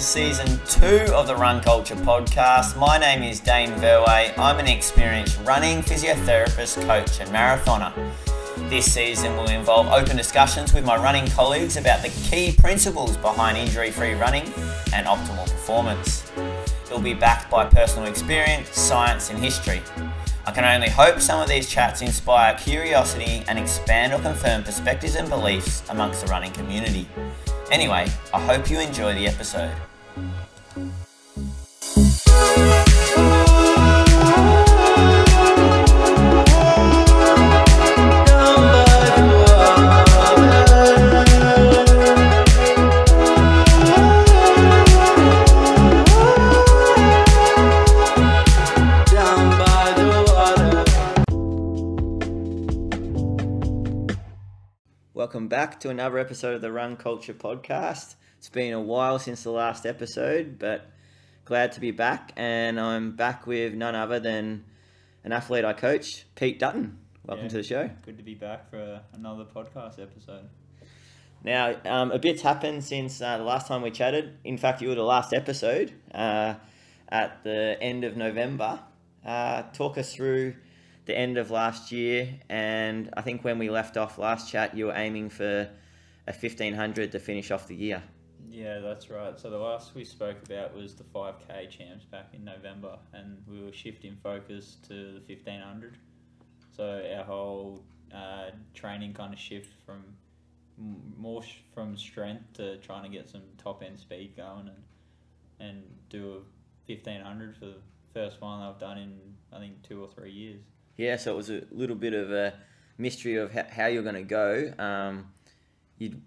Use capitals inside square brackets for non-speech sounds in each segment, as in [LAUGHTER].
to season two of the Run Culture podcast. My name is Dane Verway. I'm an experienced running physiotherapist, coach, and marathoner. This season will involve open discussions with my running colleagues about the key principles behind injury free running and optimal performance. It will be backed by personal experience, science, and history. I can only hope some of these chats inspire curiosity and expand or confirm perspectives and beliefs amongst the running community. Anyway, I hope you enjoy the episode. Welcome back to another episode of the Run Culture podcast. It's been a while since the last episode, but glad to be back. And I'm back with none other than an athlete I coach, Pete Dutton. Welcome Yeah. to the show. Good to be back for another podcast episode. Now, um, a bit's happened since uh, the last time we chatted. In fact, you were the last episode uh, at the end of November. Uh, talk us through the end of last year, and I think when we left off last chat, you were aiming for a 1500 to finish off the year. Yeah, that's right. So the last we spoke about was the 5K champs back in November, and we were shifting focus to the 1500. So our whole uh, training kind of shift from more sh- from strength to trying to get some top end speed going and and do a 1500 for the first one I've done in I think two or three years. Yeah, so it was a little bit of a mystery of ho- how you're going to go. Um, you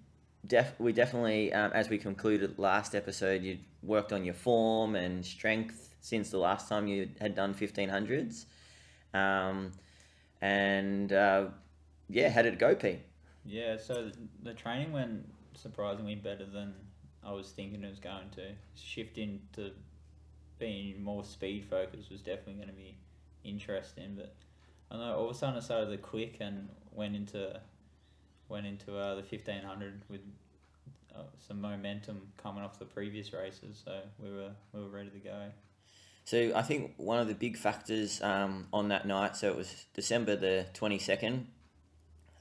def- we definitely, um, as we concluded last episode, you worked on your form and strength since the last time you had done 1500s. Um, and uh, yeah, how did it go, Pete? Yeah, so the training went surprisingly better than I was thinking it was going to. Shifting to being more speed focused was definitely going to be interesting, but I know all of a sudden I started to click and went into went into uh, the fifteen hundred with uh, some momentum coming off the previous races, so we were we were ready to go. So I think one of the big factors um, on that night, so it was December the 22nd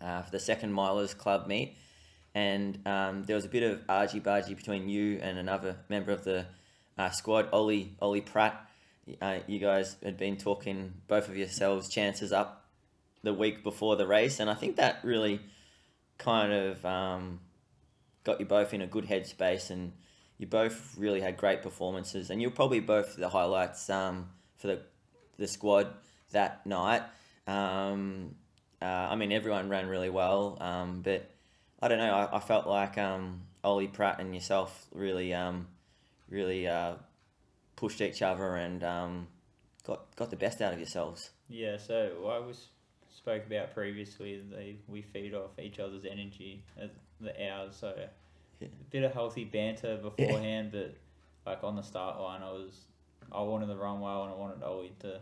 uh, for the second Milers Club meet. And um, there was a bit of argy-bargy between you and another member of the uh, squad, Ollie, Ollie Pratt. Uh, you guys had been talking, both of yourselves, chances up the week before the race. And I think that really kind of um, got you both in a good headspace and you both really had great performances, and you're probably both the highlights um, for the the squad that night. Um, uh, I mean, everyone ran really well, um, but I don't know. I, I felt like um, Ollie Pratt and yourself really, um, really uh, pushed each other and um, got got the best out of yourselves. Yeah, so I was spoke about previously. They we feed off each other's energy at the hours. So Yeah. a bit of healthy banter beforehand, but like on the start line, I was I wanted the run well and I wanted Ollie to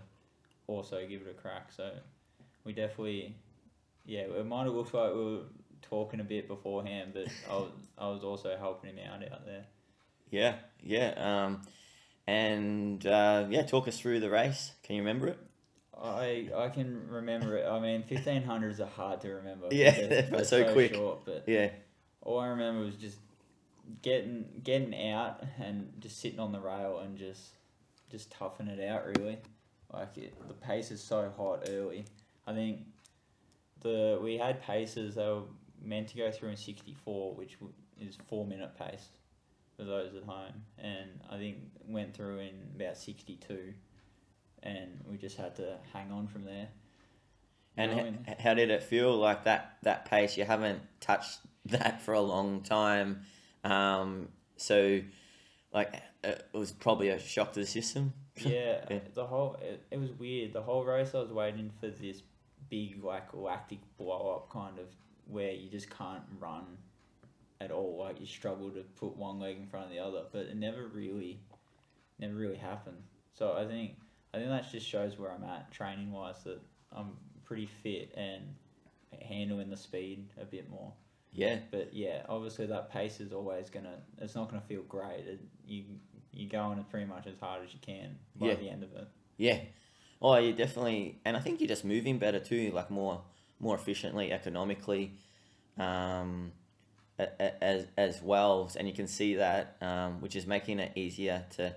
also give it a crack. So we definitely, yeah, it might have looked like we were talking a bit beforehand, but I was I was also helping him out out there. Yeah, yeah, um, and uh, yeah. Talk us through the race. Can you remember it? I I can remember it. I mean, fifteen hundreds are hard to remember. [LAUGHS] Yeah, they're they're so quick. Short, but Yeah, all I remember was just getting getting out and just sitting on the rail and just just toughing it out really. Like it, the pace is so hot early. I think the we had paces they were meant to go through in sixty four, which is four minute pace for those at home, and I think went through in about sixty two, and we just had to hang on from there. And Knowing- h- how did it feel like that that pace? You haven't touched [LAUGHS] that for a long time, um, so like it was probably a shock to the system. [LAUGHS] yeah, Yeah. the whole it, it was weird. The whole race, I was waiting for this big like lactic blow up kind of where you just can't run at all. Like you struggle to put one leg in front of the other, but it never really, never really happened. So I think I think that just shows where I'm at training wise. That I'm pretty fit and handling the speed a bit more. Yeah, But yeah, obviously that pace is always gonna. It's not gonna feel great. It, you you going pretty much as hard as you can by Yeah. the end of it. yeah. Oh, you definitely, and I think you're just moving better too, like more more efficiently, economically, um, as as well, and you can see that, um, which is making it easier to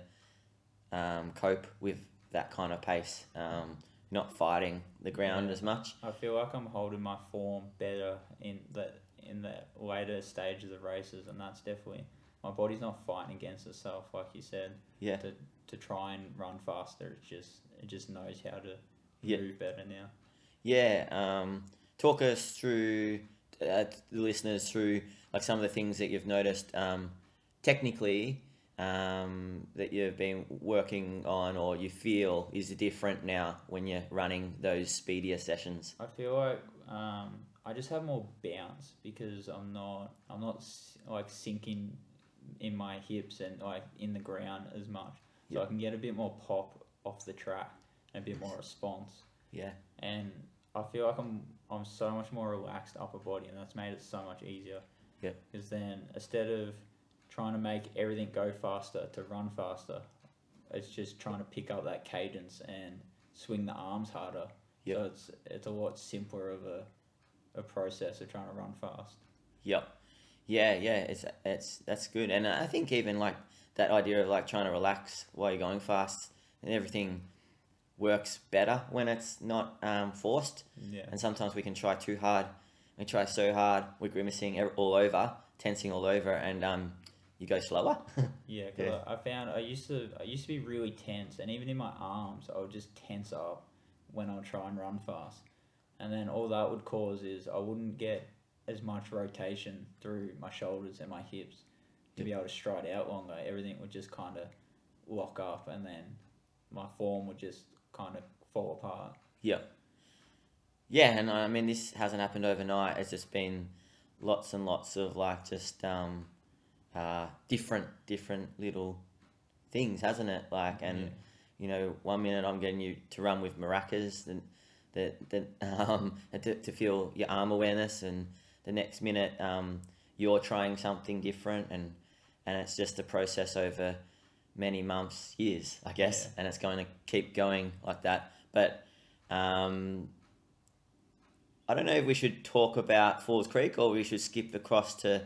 um, cope with that kind of pace. Um, not fighting the ground Yeah. as much. I feel like I'm holding my form better in the in the later stages of races, and that's definitely my body's not fighting against itself, like you said. Yeah. To to try and run faster, it just it just knows how to Yeah. move better now. Yeah, um, talk us through uh, the listeners through like some of the things that you've noticed um, technically um, that you've been working on or you feel is different now when you're running those speedier sessions. I feel like um, I just have more bounce because I'm not I'm not like sinking in my hips and like in the ground as much, so I can get a bit more pop off the track and a bit more response. Yeah, and I feel like I'm I'm so much more relaxed upper body, and that's made it so much easier. Yeah. Because then instead of trying to make everything go faster to run faster, it's just trying to pick up that cadence and swing the arms harder. Yeah. So it's it's a lot simpler of a a process of trying to run fast. Yep. Yeah, yeah, it's it's that's good, and I think even like that idea of like trying to relax while you're going fast and everything works better when it's not um, forced. Yeah. And sometimes we can try too hard. We try so hard, we're grimacing all over, tensing all over, and um, you go slower. [LAUGHS] Yeah, 'cause Yeah. I, I found I used to I used to be really tense, and even in my arms, I would just tense up when I would try and run fast, and then all that would cause is I wouldn't get as much rotation through my shoulders and my hips to be able to stride out longer. Everything would just kind of lock up, and then my form would just kind of fall apart. yeah. Yeah, and I mean, this hasn't happened overnight. It's just been lots and lots of like just um, uh, different, different little things, hasn't it? Like, and Yeah. you know, one minute I'm getting you to run with maracas, then that that [LAUGHS] um, and to, to feel your arm awareness, and the next minute um, you're trying something different, and and it's just a process over many months, years, I guess, Yeah. and it's going to keep going like that. But um, I don't know if we should talk about Falls Creek or we should skip across to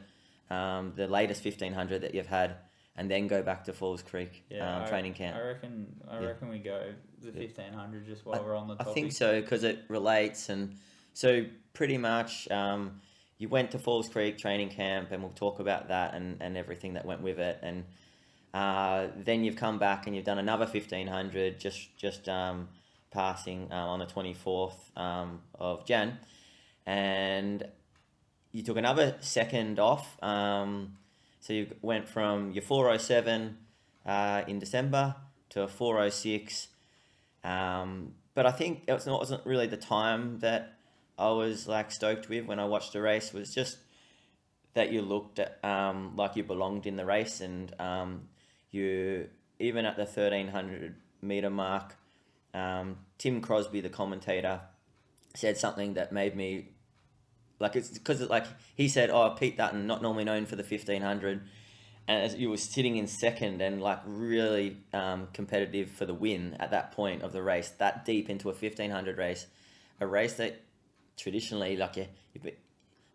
um, the latest fifteen hundred that you've had, and then go back to Falls Creek um, I- training camp. I reckon I Yeah. reckon we go the fifteen hundred just while we're on the I think so because it relates, and so pretty much um, you went to Falls Creek training camp, and we'll talk about that and, and everything that went with it, and uh, then you've come back and you've done another fifteen hundred, just just um, passing um, on the twenty fourth um, of Jan, and you took another second off. Um, so you went from your four oh seven uh, in December to a four oh six. Um, but I think it wasn't really the time that I was like stoked with when I watched the race. Was just that you looked at, um, like you belonged in the race, and um, you even at the thirteen hundred meter mark. Um, Tim Crosby, the commentator, said something that made me like it's because like he said, "Oh, Pete Dutton, not normally known for the fifteen hundred, and as you were sitting in second and like really um, competitive for the win at that point of the race, that deep into a fifteen hundred race, a race that traditionally like you, you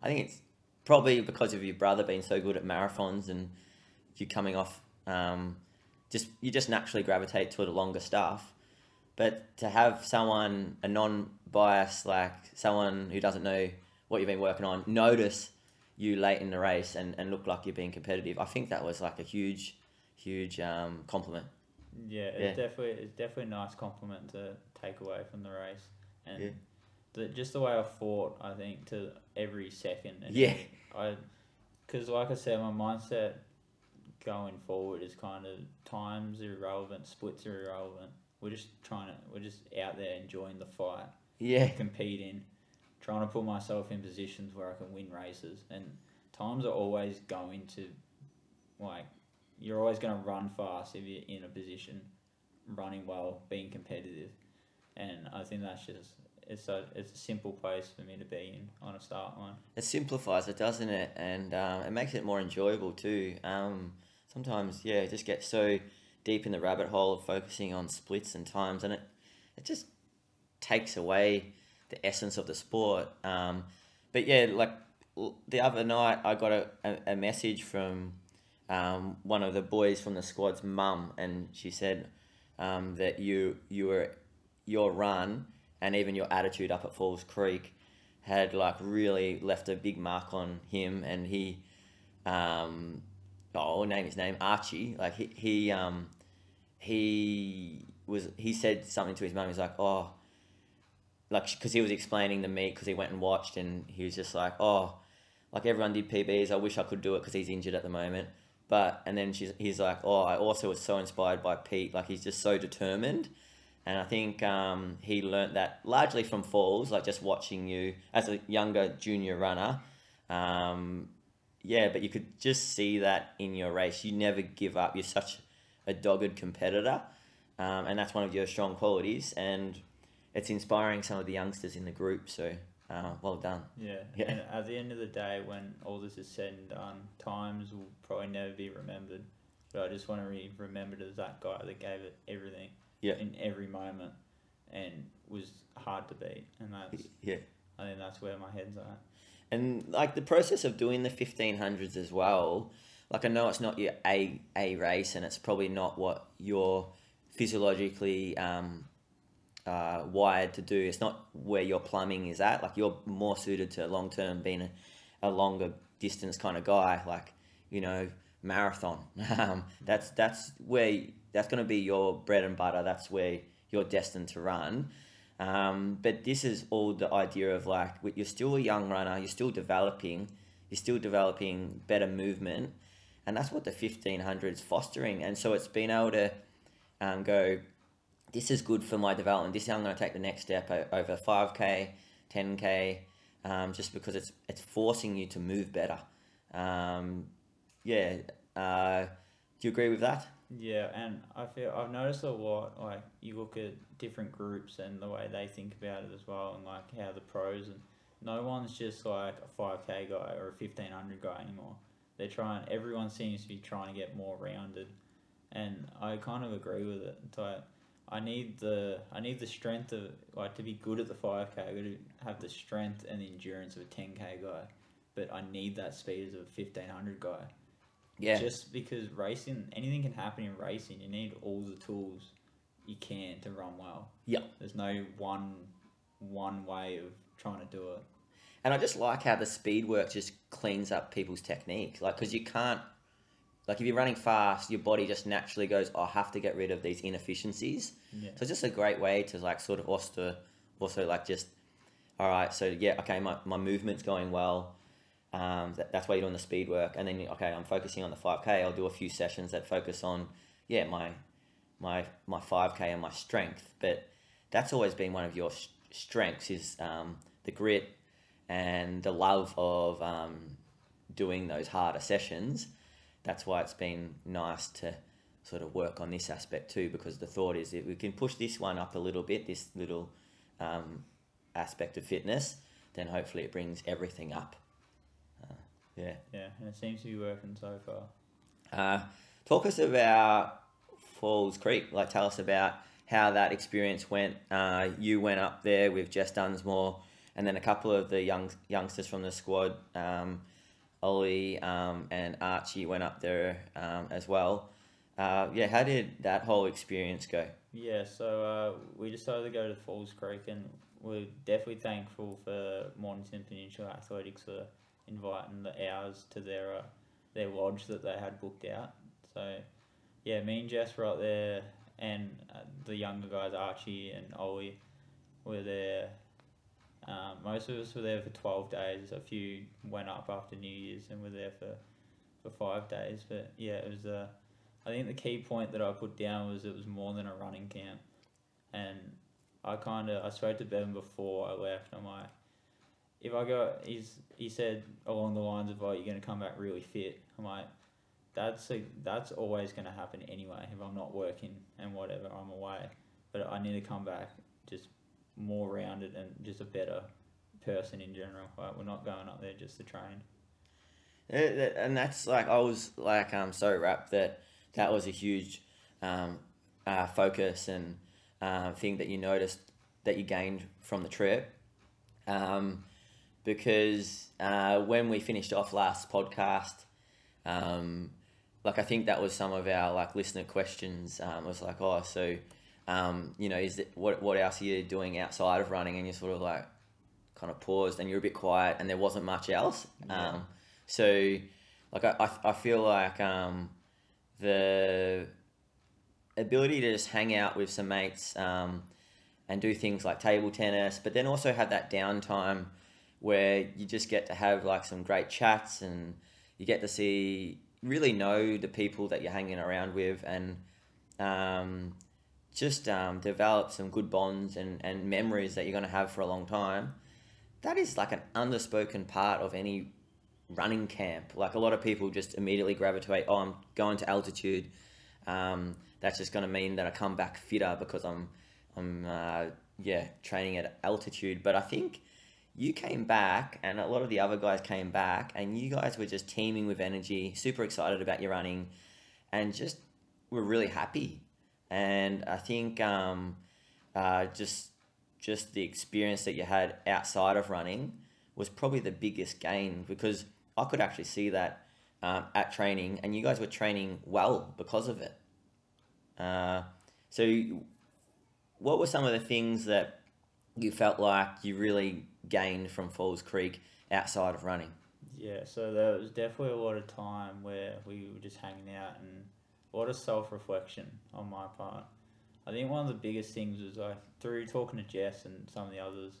I think it's probably because of your brother being so good at marathons and you coming off um, just you just naturally gravitate to the longer stuff. But to have someone a non-biased like someone who doesn't know what you've been working on notice you late in the race and, and look like you're being competitive, I think that was like a huge, huge um, compliment. Yeah, it's Yeah. definitely it's definitely a nice compliment to take away from the race, and Yeah. the, just the way I fought, I think to every second. And Yeah. I, because like I said, my mindset going forward is kind of times irrelevant, splits are irrelevant. We're just trying to, we're just out there enjoying the fight, Yeah, competing, trying to put myself in positions where I can win races, and times are always going to, like, you're always going to run fast if you're in a position, running well, being competitive, and I think that's just it's a it's a simple place for me to be in on a start line. It simplifies it, doesn't it? And um, it makes it more enjoyable too. Um, sometimes, yeah, it just get so deep in the rabbit hole of focusing on splits and times, and it it just takes away the essence of the sport. Um, but yeah, like the other night, I got a, a, a message from um, one of the boys from the squad's mum, and she said um, that you you were your run and even your attitude up at Falls Creek had like really left a big mark on him, and he, um, oh, I'll name his name Archie. Like he he um, he was he said something to his mum. He's like, oh, like because he was explaining the meet because he went and watched, and he was just like, oh, like everyone did PBs. I wish I could do it because he's injured at the moment. But and then she's he's like, oh, I also was so inspired by Pete. Like he's just so determined. And I think um, he learnt that largely from falls, like just watching you as a younger junior runner. Um, yeah, but you could just see that in your race. You never give up. You're such a dogged competitor, um, and that's one of your strong qualities. And it's inspiring some of the youngsters in the group. So uh, well done. Yeah. [LAUGHS] Yeah. And at the end of the day, when all this is said and done, times will probably never be remembered. But I just want to be remembered as that guy that gave it everything. Yeah. In every moment, and was hard to beat. And that's Yeah. I think that's where my head's at. And like the process of doing the fifteen hundreds as well, like I know it's not your a a race, and it's probably not what you're physiologically um, uh, wired to do. It's not where your plumbing is at. Like you're more suited to long term being a, a longer distance kind of guy. Like you know marathon. [LAUGHS] Um, that's that's where that's going to be your bread and butter. That's where you're destined to run. Um, but this is all the idea of like you're still a young runner, you're still developing, you're still developing better movement, and that's what the fifteen hundred is fostering. And so it's been able to um, go. This is good for my development. This is how I'm going to take the next step over five k, ten k, um, just because it's it's forcing you to move better. Um, yeah. Uh, do you agree with that? Yeah, and I feel I've noticed a lot. Like you look at different groups and the way they think about it as well, and like how the pros and no one's just like a five k guy or a fifteen hundred guy anymore. They're trying. Everyone seems to be trying to get more rounded, and I kind of agree with it. It's like I need the I need the strength of like to be good at the five k. I got to have the strength and the endurance of a ten k guy, but I need that speed as a fifteen hundred guy. Yeah. Just because racing, anything can happen in racing. You need all the tools you can to run well. Yeah. There's no one one way of trying to do it. And I just like how the speed work just cleans up people's technique. Like, because you can't, like, if you're running fast, your body just naturally goes, oh, I have to get rid of these inefficiencies. Yeah. So it's just a great way to, like, sort of also, also like, just, all right, so yeah, okay, my, my movement's going well. Um, that, that's why you're doing the speed work. And then, okay, I'm focusing on the 5K. I'll do a few sessions that focus on, yeah, my, my, my 5K and my strength. But that's always been one of your s- strengths is um, the grit and the love of um, doing those harder sessions. That's why it's been nice to sort of work on this aspect too, because the thought is that we can push this one up a little bit, this little um, aspect of fitness, then hopefully it brings everything up. Uh, yeah. Yeah, and it seems to be working so far. Uh, talk us about Falls Creek. Like, tell us about how that experience went. Uh, you went up there with Jess Dunsmore, and then a couple of the young youngsters from the squad, um, Ollie um, and Archie, went up there um, as well. Uh, yeah, how did that whole experience go? Yeah, so uh, we decided to go to Falls Creek, and we're definitely thankful for Mornington Peninsula Athletics for inviting the hours to their uh, their lodge that they had booked out. So, yeah, me and Jess were up there, and uh, the younger guys, Archie and Ollie, were there. Um, most of us were there for twelve days. A few went up after New Year's and were there for, for five days. But yeah, it was uh, I think the key point that I put down was it was more than a running camp, and I kind of I spoke to Bevan before I left. I'm like, if I go, he's he said along the lines of, "Oh, you're gonna come back really fit." I'm like, that's a, that's always gonna happen anyway if I'm not working and whatever I'm away, but I need to come back just more rounded and just a better person in general. Like we're not going up there just to train. And that's like I was like um so wrapped that that was a huge um, uh, focus and uh, thing that you noticed that you gained from the trip, um, because uh, when we finished off last podcast, um, like I think that was some of our like listener questions. Um, was like, oh, so um, you know, is it what what else are you doing outside of running? And you're sort of like kind of paused and you're a bit quiet, and there wasn't much else. Yeah. Um, so, like, I, I, I feel like um, the ability to just hang out with some mates um, and do things like table tennis, but then also have that downtime where you just get to have like some great chats and you get to see, really know the people that you're hanging around with and um, just um, develop some good bonds and, and memories that you're going to have for a long time. That is like an underspoken part of any running camp. Like a lot of people just immediately gravitate, oh, I'm going to altitude. Um, that's just going to mean that I come back fitter because I'm, I'm, uh, yeah, training at altitude. But I think you came back, and a lot of the other guys came back, and you guys were just teeming with energy, super excited about your running, and just were really happy. And I think um, uh, just just the experience that you had outside of running was probably the biggest gain because I could actually see that um, at training, and you guys were training well because of it. Uh, so, what were some of the things that you felt like you really gained from Falls Creek outside of running? Yeah, so there was definitely a lot of time where we were just hanging out and a lot of self reflection on my part. I think one of the biggest things was I through talking to Jess and some of the others,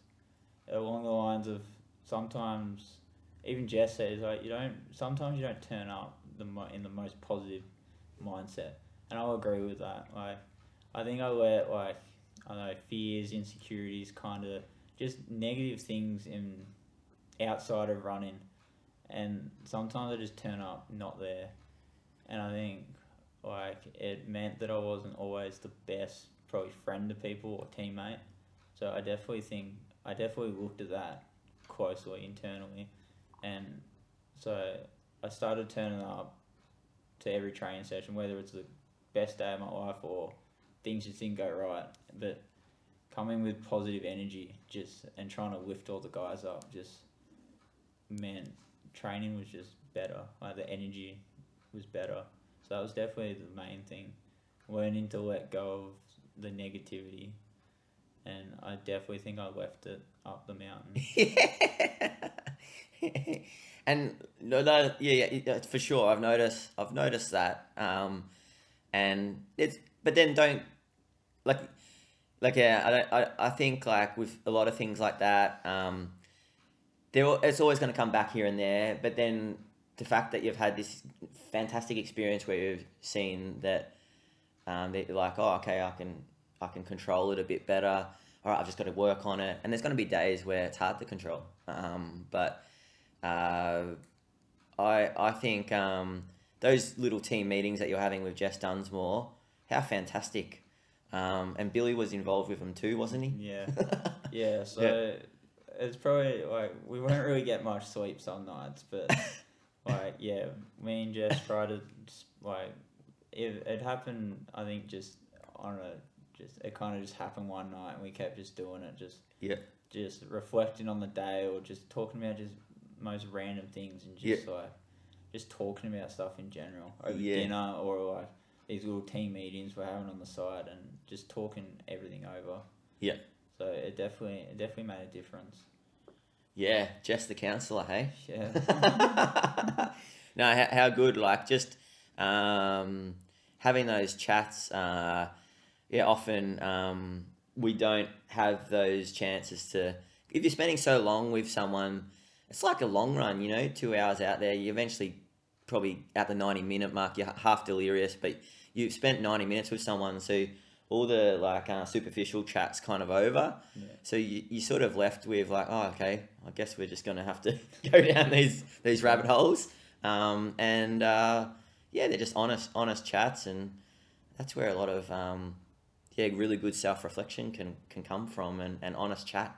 along the lines of sometimes even Jess says like you don't sometimes you don't turn up the in the most positive mindset, and I'll agree with that. Like I think I let like I know fears, insecurities, kind of just negative things in outside of running and sometimes I just turn up not there, and I think like it meant that I wasn't always the best probably friend to people or teammate. So I definitely think I definitely looked at that closely internally, and so I started turning up to every training session, whether it's the best day of my life or things just didn't go right, but coming with positive energy just and trying to lift all the guys up just meant training was just better. Like the energy was better. So that was definitely the main thing. Learning to let go of the negativity. And I definitely think I left it up the mountain. [LAUGHS] And no, no, yeah, yeah, for sure. I've noticed. I've noticed that. Um, and it's but then don't like like yeah. I don't. I, I think like with a lot of things like that. Um, there it's always going to come back here and there. But then the fact that you've had this fantastic experience where you've seen that um, that you're like, oh, okay, I can I can control it a bit better. All right, I've just got to work on it. And there's going to be days where it's hard to control. Um, but uh, I I think um, those little team meetings that you're having with Jess Dunsmore, how fantastic. Um, and Billy was involved with them too, wasn't he? Yeah. [LAUGHS] Yeah, so it's probably like we won't really get much sleep some nights, but [LAUGHS] like yeah, me and Jess tried to just, like it, it happened. I think just on a just it kind of just happened one night, and we kept just doing it, just Yeah. just reflecting on the day or just talking about just most random things and just like just talking about stuff in general over Yeah. dinner or like these little team meetings we're having on the side and just talking everything over. Yeah. So it definitely it definitely made a difference. Yeah, Jess the counsellor, hey? Yeah. [LAUGHS] no, how, how good. Like, just um, having those chats. Uh, yeah, often um, we don't have those chances to. If you're spending so long with someone, it's like a long run, you know, two hours out there. You eventually probably at the 90 minute mark, you're half delirious, but you've spent 90 minutes with someone. So all the like uh, superficial chats kind of over. Yeah. So you, you sort of left with like, oh, okay, I guess we're just going to have to [LAUGHS] go down these these rabbit holes. Um, and uh, yeah, they're just honest honest chats, and that's where a lot of um, yeah, really good self reflection can can come from and, and honest chat.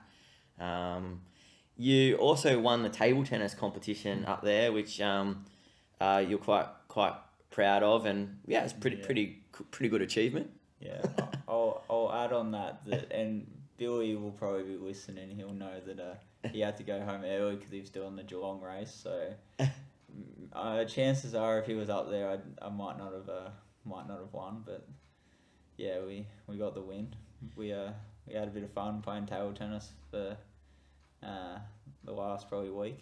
Um, you also won the table tennis competition up there, which um, uh, you're quite quite proud of, and yeah, it's pretty Yeah. pretty pretty good achievement. Yeah, [LAUGHS] I'll I'll add on that that and Billy will probably be listening. He'll know that uh, he had to go home early because he was doing the Geelong race. So [LAUGHS] uh, chances are, if he was up there, I I might not have uh, might not have won. But yeah, we we got the win. We uh we had a bit of fun playing table tennis for uh, the last probably week.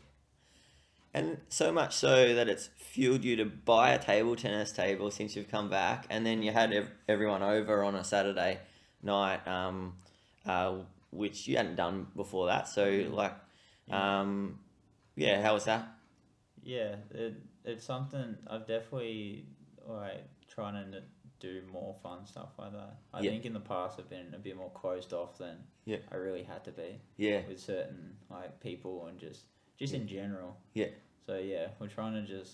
And so much so that it's fueled you to buy a table tennis table since you've come back, and then you had ev- everyone over on a Saturday night, um, uh, which you hadn't done before that. So, like, um, yeah, how was that? Yeah, it, it's something I've definitely like trying to do more fun stuff like that. I Yeah. think in the past I've been a bit more closed off than Yeah. I really had to be Yeah, with certain like people and just just in general. Yeah. So yeah, we're trying to just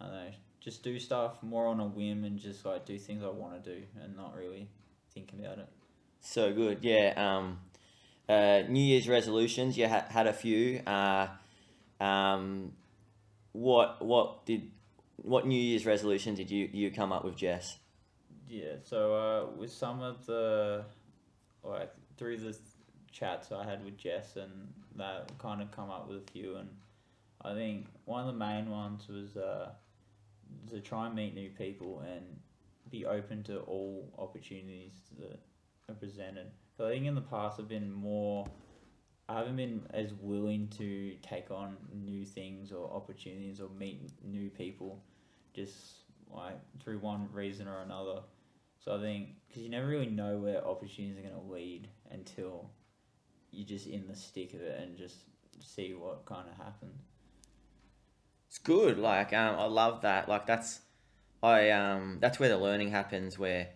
I don't know, just do stuff more on a whim and just like do things I want to do and not really think about it. so good. Yeah, um, uh, New Year's resolutions. You ha- had a few. Uh, um, what what did what New Year's resolution did you you come up with, Jess? Yeah, so uh, with some of the like through the chats I had with Jess and that kind of come up with a few and I think one of the main ones was uh, to try and meet new people and be open to all opportunities that are presented. So I think in the past I've been more I haven't been as willing to take on new things or opportunities or meet new people just like through one reason or another. So I think because you never really know where opportunities are going to lead until you're just in the stick of it and just see what kind of happens. It's good. Like um, I love that. Like that's I um that's where the learning happens. Where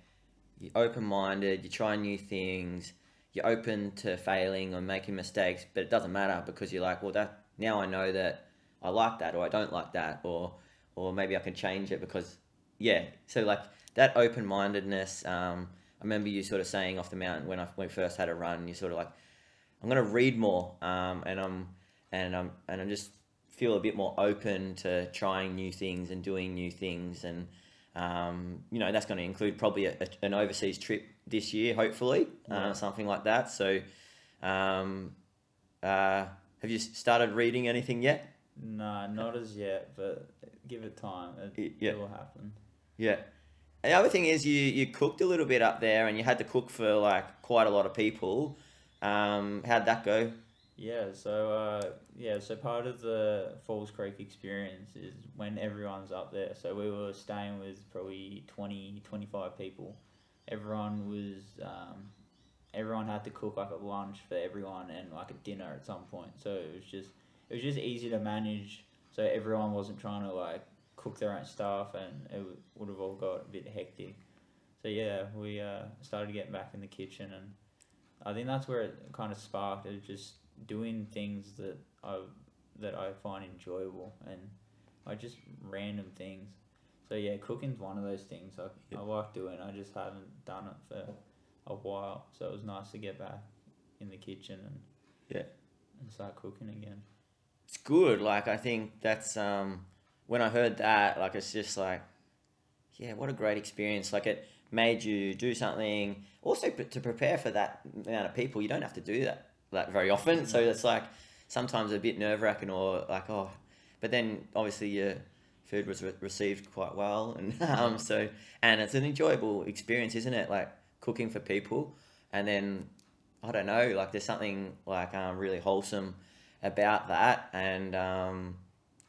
you're open minded, you try new things, you're open to failing or making mistakes, but it doesn't matter because you're like, well, that now I know that I like that or I don't like that or or maybe I can change it because yeah. So like that open mindedness. Um, I remember you sort of saying off the mountain when I when we first had a run, you sort of like, I'm gonna read more, um, and I'm and I'm and I'm just feel a bit more open to trying new things and doing new things and um, you know that's going to include probably a, a- an overseas trip this year hopefully Yeah. uh, something like that so um, uh, have you started reading anything yet No, not as yet, but give it time. It, Y- yeah. it will happen. yeah the other thing is you you cooked a little bit up there and you had to cook for like quite a lot of people um, how'd that go Yeah, so uh, yeah, so part of the Falls Creek experience is when everyone's up there. So we were staying with probably 20, 25 people. Everyone was, um, everyone had to cook like a lunch for everyone and like a dinner at some point. So it was just, it was just easy to manage. So everyone wasn't trying to like cook their own stuff, and it would have all got a bit hectic. So yeah, we uh, started getting back in the kitchen and. I think that's where it kind of sparked. It just doing things that I that I find enjoyable and like just random things. So yeah, cooking's one of those things I, I like doing. I just haven't done it for a while, so it was nice to get back in the kitchen and Yeah. and start cooking again. it's good. Like I think that's um, when I heard that, like it's just like, yeah, what a great experience. Like it made you do something. Also to prepare for that amount of people, you don't have to do that that very often. So it's like sometimes a bit nerve wracking or like oh, but then obviously your food was re- received quite well, and [LAUGHS] um, so and it's an enjoyable experience, isn't it? Like cooking for people, and then I don't know, like there's something like um, really wholesome about that, and um,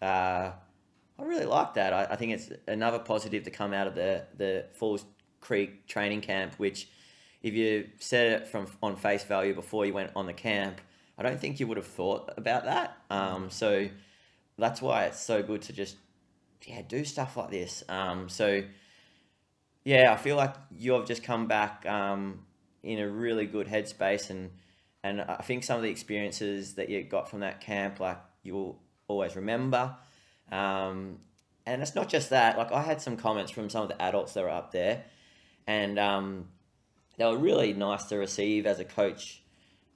uh, I really like that. I, I think it's another positive to come out of the the Falls Creek training camp, which if you said it from on face value before you went on the camp, I don't think you would have thought about that. Um, so that's why it's so good to just yeah do stuff like this. Um, so yeah, I feel like you've just come back um, in a really good headspace, and and I think some of the experiences that you got from that camp, like you will always remember. Um, and it's not just that. Like I had some comments from some of the adults that were up there, and um, they were really nice to receive as a coach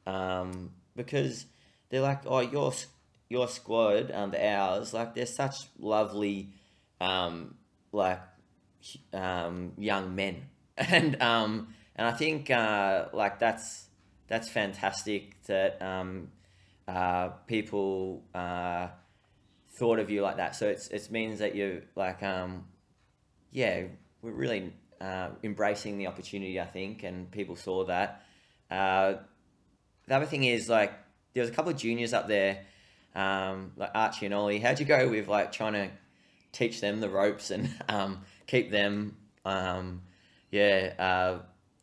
um, because they're like, oh, your your squad, um, ours, like they're such lovely, um, like um, young men, [LAUGHS] and um, and I think uh, like that's that's fantastic that um, uh, people uh, thought of you like that. So it's it means that you like um, yeah, we're really uh, embracing the opportunity, I think, and people saw that. Uh, the other thing is like there was a couple of juniors up there, um, like Archie and Ollie. How'd you go with like trying to teach them the ropes and [LAUGHS] um, keep them, um, yeah, uh,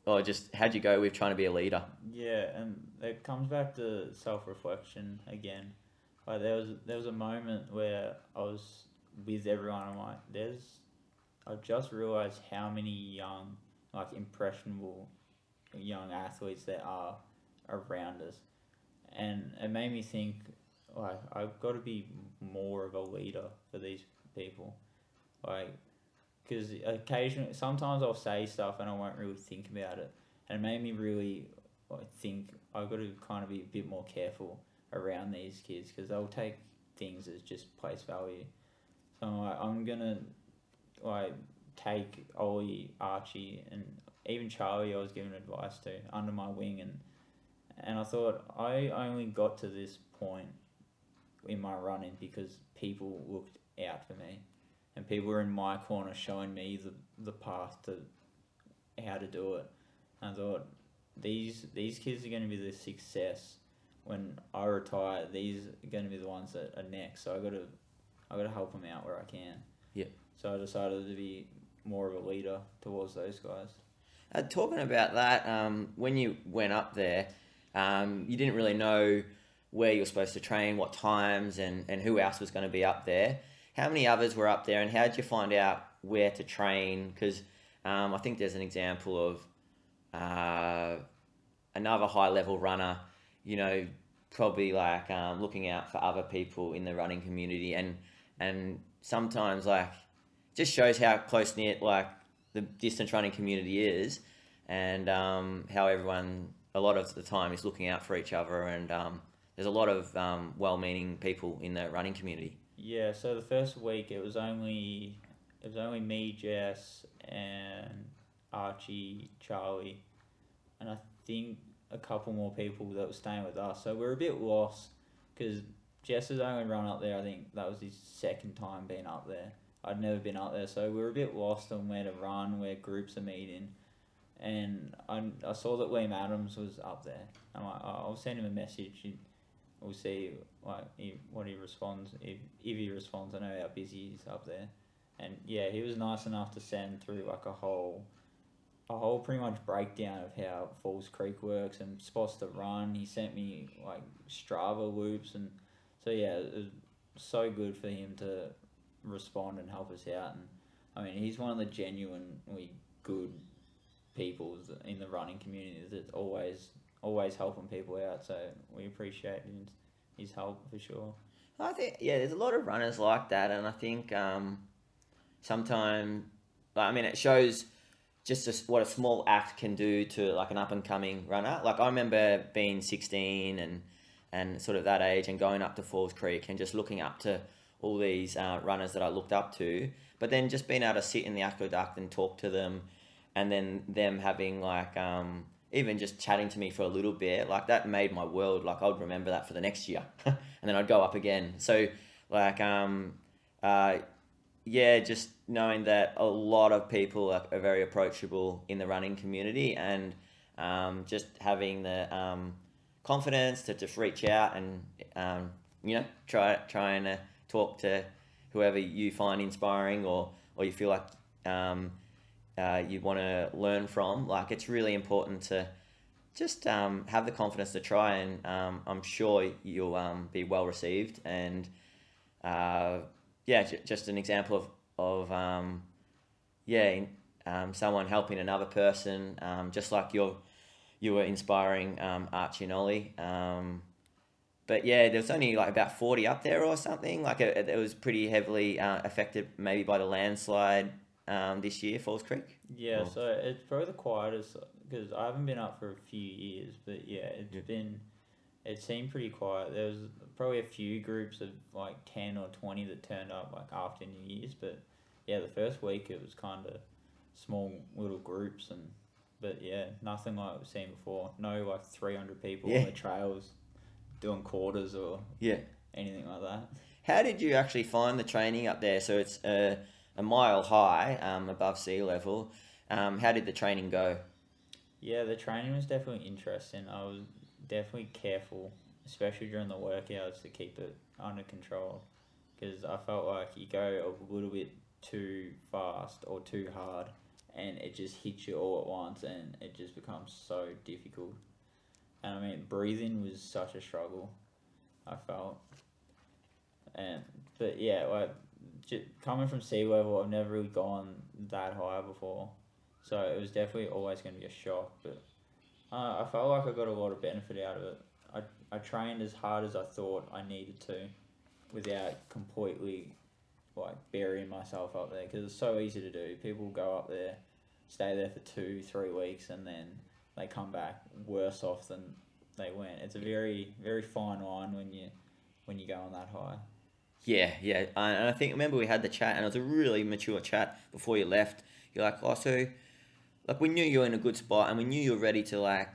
or just how'd you go with trying to be a leader? Yeah, and it comes back to self reflection again. Like there was there was a moment where I was with everyone. I'm like, there's, I just realized how many young, like impressionable, young athletes there are around us, and it made me think, like I've got to be more of a leader for these people, like, because occasionally sometimes I'll say stuff and I won't really think about it, and it made me really I think I've got to kind of be a bit more careful around these kids because they'll take things as just place value. So I'm, like, I'm gonna like take Ollie, Archie, and even Charlie. I was giving advice to under my wing, and and I thought I only got to this point in my running because people looked out for me, and people were in my corner showing me the the path to how to do it. And I thought these these kids are going to be the success when I retire. These are going to be the ones that are next. So I got to I got to help them out where I can. Yeah. So I decided to be more of a leader towards those guys. Uh, talking about that, um, when you went up there, um, you didn't really know where you were supposed to train, what times, and, and who else was going to be up there. How many others were up there, and how did you find out where to train? Because um, I think there's an example of uh, another high level runner, you know, probably like um, looking out for other people in the running community, and and sometimes like just shows how close knit like the distance running community is, and um, how everyone a lot of the time is looking out for each other, and um, there's a lot of um, well-meaning people in the running community. Yeah. So the first week it was only it was only me, Jess, and Archie, Charlie, and I think a couple more people that were staying with us. So we are a bit lost because Jess has only run up there. I think that was his second time being up there. I'd never been up there, so we were a bit lost on where to run, where groups are meeting. And I, I saw that Liam Adams was up there. I'm like, oh, I'll send him a message. and We'll see like he, what he responds. If, if he responds, I know how busy he's up there. And yeah, he was nice enough to send through like a whole, a whole pretty much breakdown of how Falls Creek works and spots to run. He sent me like Strava loops and so yeah, it was so good for him to respond and help us out. And I mean, he's one of the genuinely good people in the running community that's always always helping people out. So we appreciate his, help for sure. I think yeah, there's a lot of runners like that, and I think um, sometimes, I mean, it shows just a, what a small act can do to like an up and coming runner. Like I remember being 16 and and sort of that age and going up to Falls Creek and just looking up to all these uh, runners that I looked up to, but then just being able to sit in the aqueduct and talk to them, and then them having like um, even just chatting to me for a little bit, like that made my world. Like I'd remember that for the next year, [LAUGHS] and then I'd go up again. So like um, uh, yeah, just knowing that a lot of people are, are very approachable in the running community, and um, just having the um, confidence to just reach out and um, you know try trying to talk to whoever you find inspiring or or you feel like um, uh, you want to learn from. Like it's really important to just um, have the confidence to try, and um, I'm sure you'll um, be well received. And uh, yeah, j- just an example of of um, yeah, um, someone helping another person, just like you're you were inspiring Archie and Ollie. But yeah, there was only like about 40 up there or something. Like it, it was pretty heavily uh, affected maybe by the landslide um, this year, Falls Creek. Yeah, Oh. so it's probably the quietest because I haven't been up for a few years, but yeah, it's Yeah. been it seemed pretty quiet. There was probably a few groups of like ten or twenty that turned up like after New Year's, but yeah, the first week it was kind of small little groups and. But yeah, nothing like we've seen before. No like three hundred people Yeah. on the trails doing quarters or Yeah. anything like that. How did you actually find the training up there? So it's a, a mile high um, above sea level. Um, how did the training go? Yeah, the training was definitely interesting. I was definitely careful, especially during the workouts, to keep it under control. Because I felt like you go a little bit too fast or too hard, and it just hits you all at once, and it just becomes so difficult. And I mean, breathing was such a struggle. I felt. And but yeah, like j- coming from sea level, I've never really gone that high before. So it was definitely always going to be a shock, but uh, I felt like I got a lot of benefit out of it. I, I trained as hard as I thought I needed to without completely like burying myself up there because it's so easy to do. People go up there, stay there for two, three weeks, and then they come back worse off than they went. It's a very, very fine line when you when you go on that high. Yeah, yeah. And I think, remember we had the chat, and it was a really mature chat before you left. You're like, oh, so, like, we knew you were in a good spot, and we knew you were ready to, like,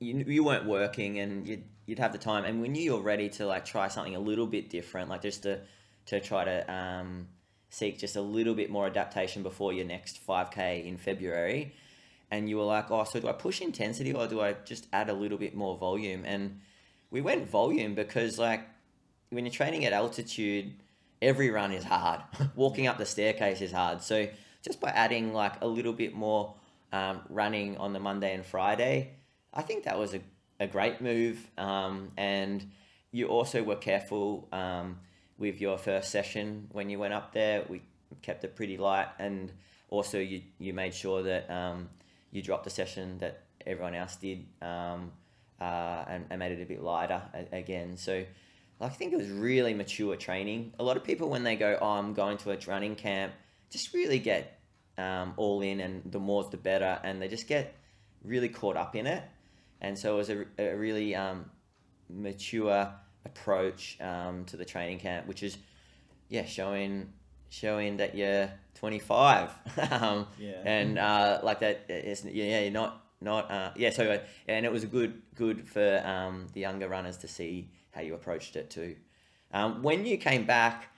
you, you weren't working, and you'd, you'd have the time, and we knew you were ready to, like, try something a little bit different, like, just to, to try to um, seek just a little bit more adaptation before your next 5K in February. And you were like, oh, so do I push intensity, or do I just add a little bit more volume? And we went volume because, like, when you're training at altitude, every run is hard. [LAUGHS] Walking up the staircase is hard. So just by adding like a little bit more um, running on the Monday and Friday, I think that was a, a great move. Um, and you also were careful um, with your first session when you went up there. We kept it pretty light, and also you you made sure that um, you dropped a session that everyone else did, um, uh, and, and made it a bit lighter a- again. So. I think it was really mature training. A lot of people, when they go, "Oh, I'm going to a running camp," just really get um, all in, and the more the better, and they just get really caught up in it. And so it was a, a really um, mature approach um, to the training camp, which is, yeah, showing showing that you're 25, [LAUGHS] um, Yeah. and uh, like that. It's, yeah, you're not not uh, yeah. So uh, and it was good good for um, the younger runners to see how you approached it too. Um, when you came back,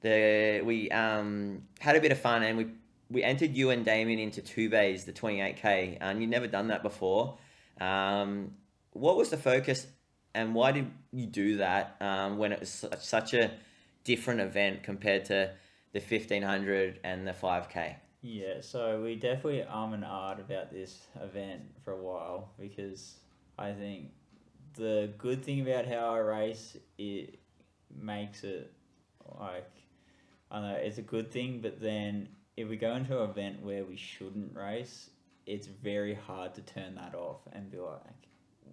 the we um, had a bit of fun and we we entered you and Damien into two bays, the 28k, and you'd never done that before. Um, what was the focus, and why did you do that um, when it was such, such a different event compared to the 1500 and the 5k? Yeah, so we definitely arm and art about this event for a while because I think the good thing about how I race it makes it like I know it's a good thing, but then if we go into an event where we shouldn't race, it's very hard to turn that off and be like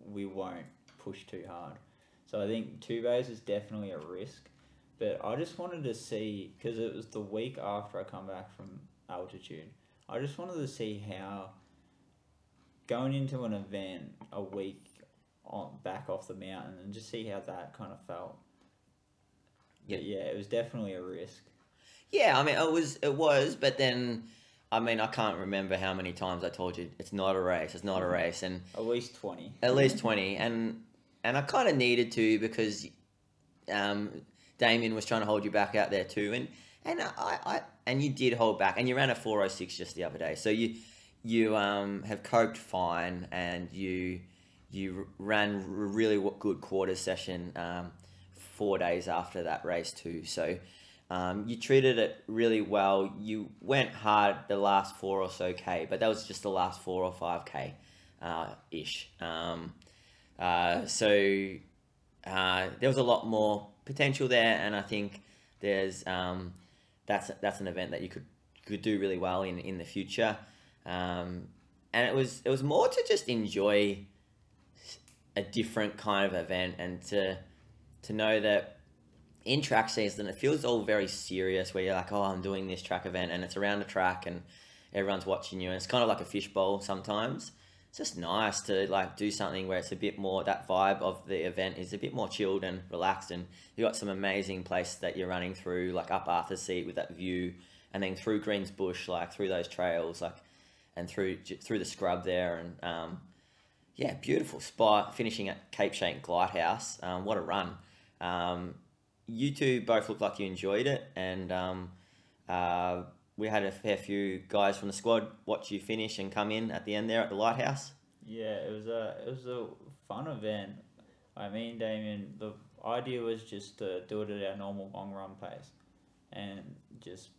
we won't push too hard. So I think two bays is definitely a risk, but I just wanted to see because it was the week after I come back from altitude. I just wanted to see how going into an event a week on back off the mountain and just see how that kind of felt. Yeah. Yeah, it was definitely a risk. Yeah, I mean, it was, it was, but then, I mean, I can't remember how many times I told you it's not a race, it's not a race, and At least twenty. at least 20 and and i kind of needed to because um damien was trying to hold you back out there too and and i i and you did hold back and you ran a 406 just the other day so you you um have coped fine and you you ran a really good quarter session um four days after that race too so um, you treated it really well. You went hard the last four or so k, but that was just the last four or five k uh, ish. Um, uh, so uh, there was a lot more potential there, and I think there's um, that's that's an event that you could could do really well in in the future. Um, and it was it was more to just enjoy a different kind of event and to to know that in track season it feels all very serious where you're like oh i'm doing this track event and it's around the track and everyone's watching you and it's kind of like a fishbowl sometimes it's just nice to like do something where it's a bit more that vibe of the event is a bit more chilled and relaxed and you got some amazing place that you're running through like up Arthur Seat with that view and then through Greens Bush like through those trails like and through through the scrub there and um, yeah beautiful spot finishing at Cape Schanck Lighthouse. Um, what a run. Um, you two both look like you enjoyed it and um, uh, we had a fair few guys from the squad watch you finish and come in at the end there at the lighthouse. Yeah, it was a it was a fun event. I mean, Damien, the idea was just to do it at our normal long run pace, and just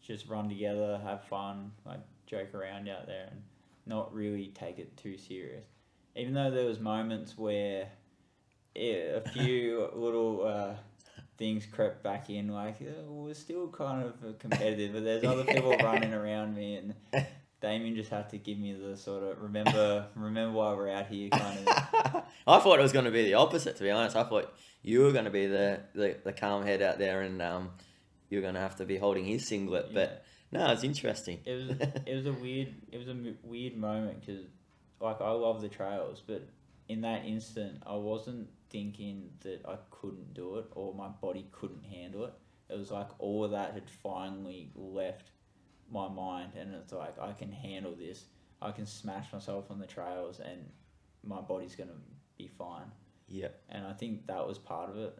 just run together, have fun, like joke around out there, and not really take it too serious. Even though there was moments where yeah, a few [LAUGHS] little uh, things crept back in, like uh, we're still kind of uh, competitive, but there's other people [LAUGHS] running around me, and Damien just had to give me the sort of remember remember why we're out here kind of. [LAUGHS] I thought it was going to be the opposite. To be honest, I thought you were going to be the, the, the calm head out there, and um, you're going to have to be holding his singlet. But no, it's interesting. It was [LAUGHS] it was a weird it was a m- weird moment because like I love the trails, but in that instant I wasn't thinking that I couldn't do it or my body couldn't handle it. It was like all of that had finally left my mind, and it's like I can handle this. I can smash myself on the trails, and my body's gonna be fine. yeah, And I think that was part of it.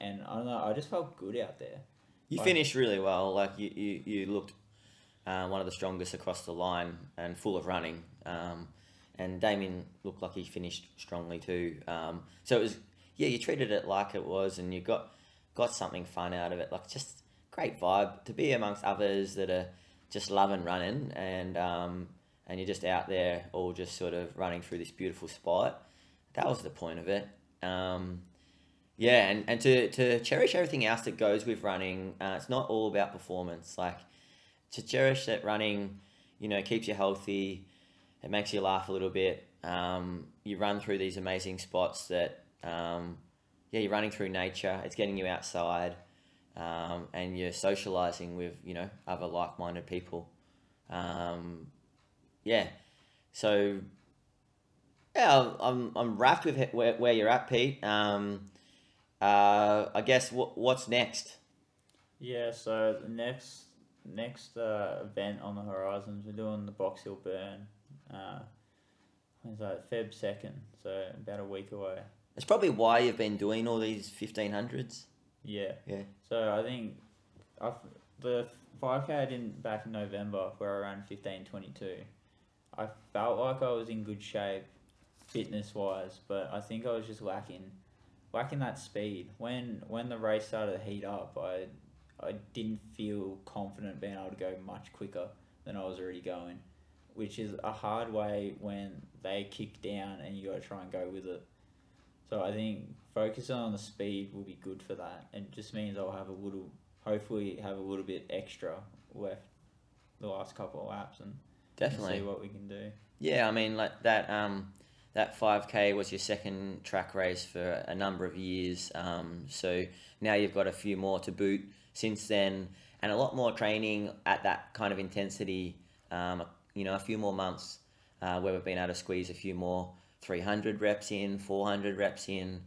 And I don't know, I just felt good out there. you Like- finished really well. Like you, you, you looked uh, one of the strongest across the line and full of running. Um, and Damien looked like he finished strongly too. Um, so it was yeah, you treated it like it was, and you got got something fun out of it. Like just great vibe to be amongst others that are just loving running, and um, and you're just out there all just sort of running through this beautiful spot. That was the point of it. Um, yeah, and, and to, to cherish everything else that goes with running, uh, it's not all about performance. Like to cherish that running, you know, keeps you healthy. It makes you laugh a little bit. Um, you run through these amazing spots that, um, yeah, you're running through nature. It's getting you outside, um, and you're socializing with you know other like-minded people. Um, yeah, so yeah, I'm I'm, wrapped with where, where you're at, Pete. Um, uh, I guess what what's next? Yeah, so the next next uh, event on the horizons, we're doing the Box Hill Burn. Uh, when's that? Feb second, so about a week away. It's probably why you've been doing all these fifteen hundreds. Yeah. Yeah. So I think I the five k I did back in November, where I ran fifteen twenty two. I felt like I was in good shape, fitness wise, but I think I was just lacking, lacking that speed. When when the race started to heat up, I I didn't feel confident being able to go much quicker than I was already going, which is a hard way when they kick down and you got to try and go with it. So I think focusing on the speed will be good for that. It just means I'll have a little, hopefully, have a little bit extra left the last couple of laps and, and Definitely. see what we can do. Yeah, I mean like that um that 5k was your second track race for a number of years. Um, so now you've got a few more to boot since then and a lot more training at that kind of intensity. Um, you know, a few more months uh, where we've been able to squeeze a few more 300 reps in, 400 reps in,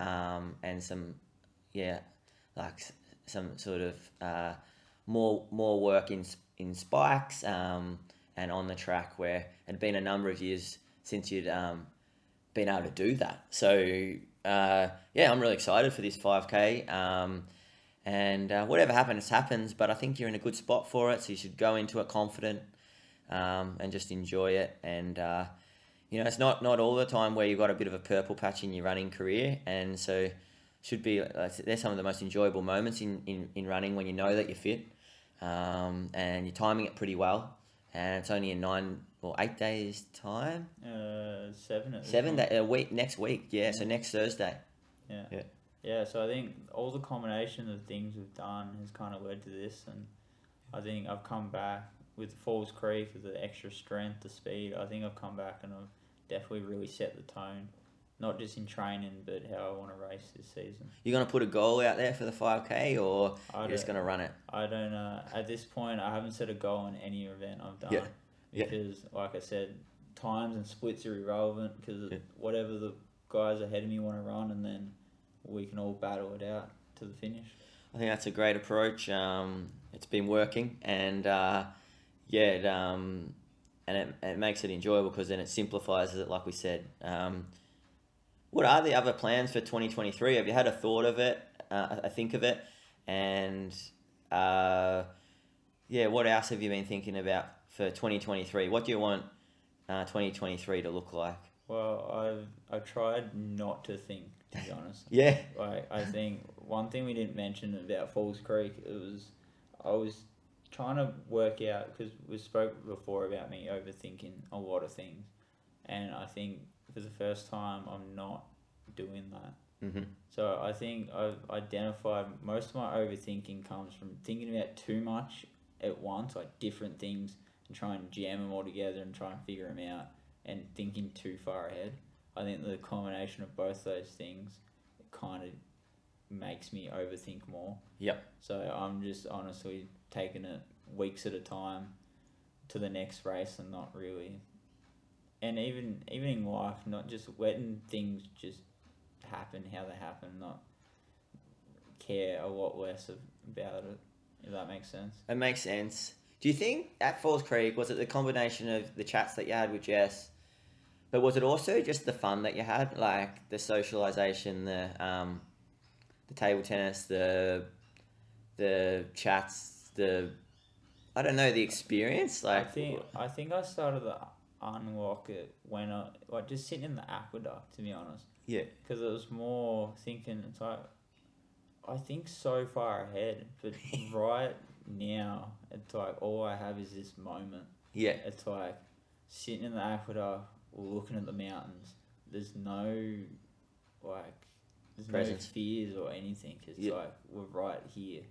um, and some, yeah, like some sort of uh, more more work in in spikes um, and on the track where it had been a number of years since you'd um, been able to do that. So uh, yeah, I'm really excited for this 5k. Um, and uh, whatever happens, happens. But I think you're in a good spot for it, so you should go into it confident um, and just enjoy it. And uh, you know, it's not not all the time where you've got a bit of a purple patch in your running career, and so should be uh, they're some of the most enjoyable moments in, in, in running when you know that you're fit um, and you're timing it pretty well. And it's only in nine or eight days' time. Uh, seven Seven day, a week next week. Yeah, so next Thursday. Yeah. Yeah. Yeah, so I think all the combination of things we've done has kind of led to this, and I think I've come back with Falls Creek with the extra strength, the speed. I think I've come back and I've definitely really set the tone, not just in training, but how I want to race this season. You're gonna put a goal out there for the five k, or I you're just gonna run it. I don't uh, at this point. I haven't set a goal in any event I've done Yeah, yeah. because, like I said, times and splits are irrelevant because Yeah. whatever the guys ahead of me want to run, and then we can all battle it out to the finish. I think that's a great approach. Um, it's been working, and uh, yeah, it, um, and it, it makes it enjoyable because then it simplifies it, like we said. Um, what are the other plans for twenty twenty three? Have you had a thought of it? Uh, I think of it, and uh, yeah, what else have you been thinking about for twenty twenty three? What do you want uh, twenty twenty three to look like? Well, I've I've tried not to think to be honest. [LAUGHS] Yeah, Like I think one thing we didn't mention about Falls Creek it was I was trying to work out because we spoke before about me overthinking a lot of things, and I think for the first time I'm not doing that. hmm So I think I've identified most of my overthinking comes from thinking about too much at once, like different things, and try and jam them all together and try and figure them out, and thinking too far ahead. I think the combination of both those things kind of makes me overthink more. Yep. So I'm just honestly taking it weeks at a time to the next race and not really. And even even in life, not just letting things just happen how they happen, not care a lot less of, about it. If that makes sense. It makes sense. Do you think at Falls Creek was it the combination of the chats that you had with Jess, but was it also just the fun that you had, like the socialization, the um, the table tennis, the the chats, the I don't know the experience, Like I think I think I started to unlock it when I like just sitting in the aqueduct. To be honest. Yeah. Because it was more thinking. It's like I think so far ahead, but [LAUGHS] right now it's like all I have is this moment. yeah, It's like sitting in the aqueduct, looking at the mountains. There's no like there's Presence. no fears or anything. Because it's Yeah. like we're right here.